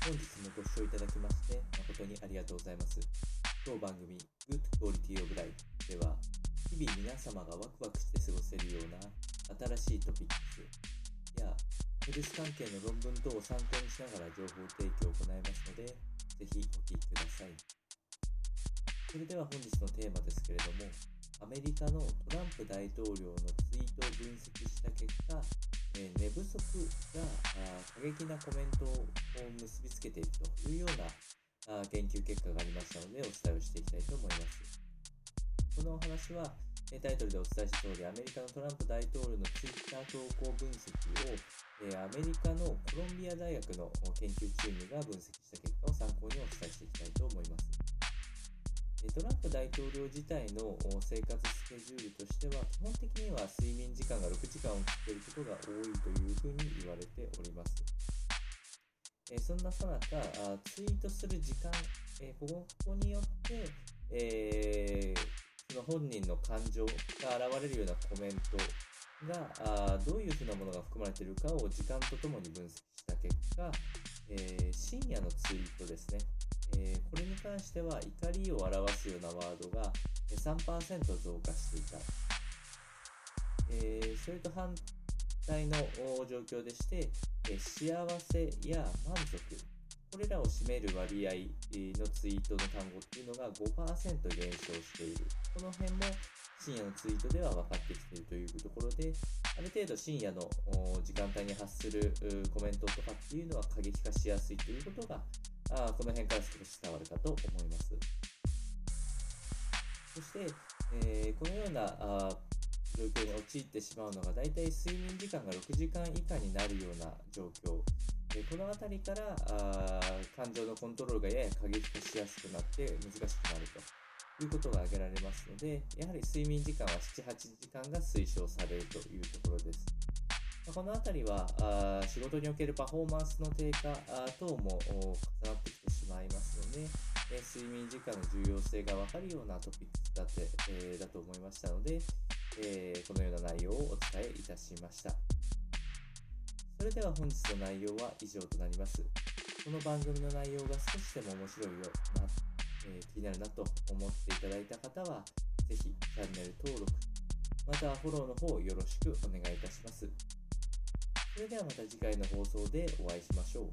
本日もご視聴いただきまして誠にありがとうございます。当番組 Good Quality of Life では日々皆様がワクワクして過ごせるような新しいトピックスやヘルス関係の論文等を参考にしながら情報提供を行いますので、ぜひお聞きください。それでは本日のテーマですけれども、アメリカのトランプ大統領のツイートを分析した結果、えー、寝不足が過激なコメントを結びつけているというようなあ研究結果がありましたのでお伝えをしていきたいと思います。このお話は、タイトルでお伝えした通り、アメリカのトランプ大統領のツイッター投稿分析を、えアメリカのコロンビア大学の研究チームが分析した結果を参考にお伝えしていきたいと思います。トランプ大統領自体の生活スケジュールとしては、基本的には睡眠時間が6時間を切っていることが多いというふうに言われております。そんなさなか、ツイートする時間、ここによって、えーその本人の感情が現れるようなコメントがあどういうふうなものが含まれているかを時間とともに分析した結果、えー、深夜のツイー関しては怒りを表すようなワードが3%増加していた、えー、それと反対の状況でして、え幸せや満足これらを占める割合のツイートの単語っていうのが5%減少している。この辺も深夜のツイートでは分かってきているというところで、ある程度深夜の時間帯に発するコメントとかっていうのは過激化しやすいということが、あこの辺から少し伝わるかと思います。そして、えー、このようなあ状況に陥ってしまうのが、だいたい睡眠時間が6時間以下になるような状況。でこの辺りからあ感情のコントロールがやや過激化しやすくなって難しくなるということが挙げられますので、やはり睡眠時間は7、8時間が推奨されるというところです。この辺りはあ仕事におけるパフォーマンスの低下等も重なってきてしまいますので、え睡眠時間の重要性が分かるようなトピックだって、え、だと思いましたので、えー、このような内容をお伝えいたしました。それでは本日の内容は以上となります。この番組の内容が少しでも面白いよな、え、気になるなと思っていただいた方は、ぜひチャンネル登録、またフォローの方よろしくお願いいたします。それではまた次回の放送でお会いしましょう。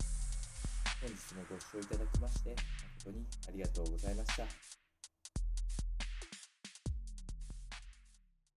本日もご視聴いただきまして誠にありがとうございました。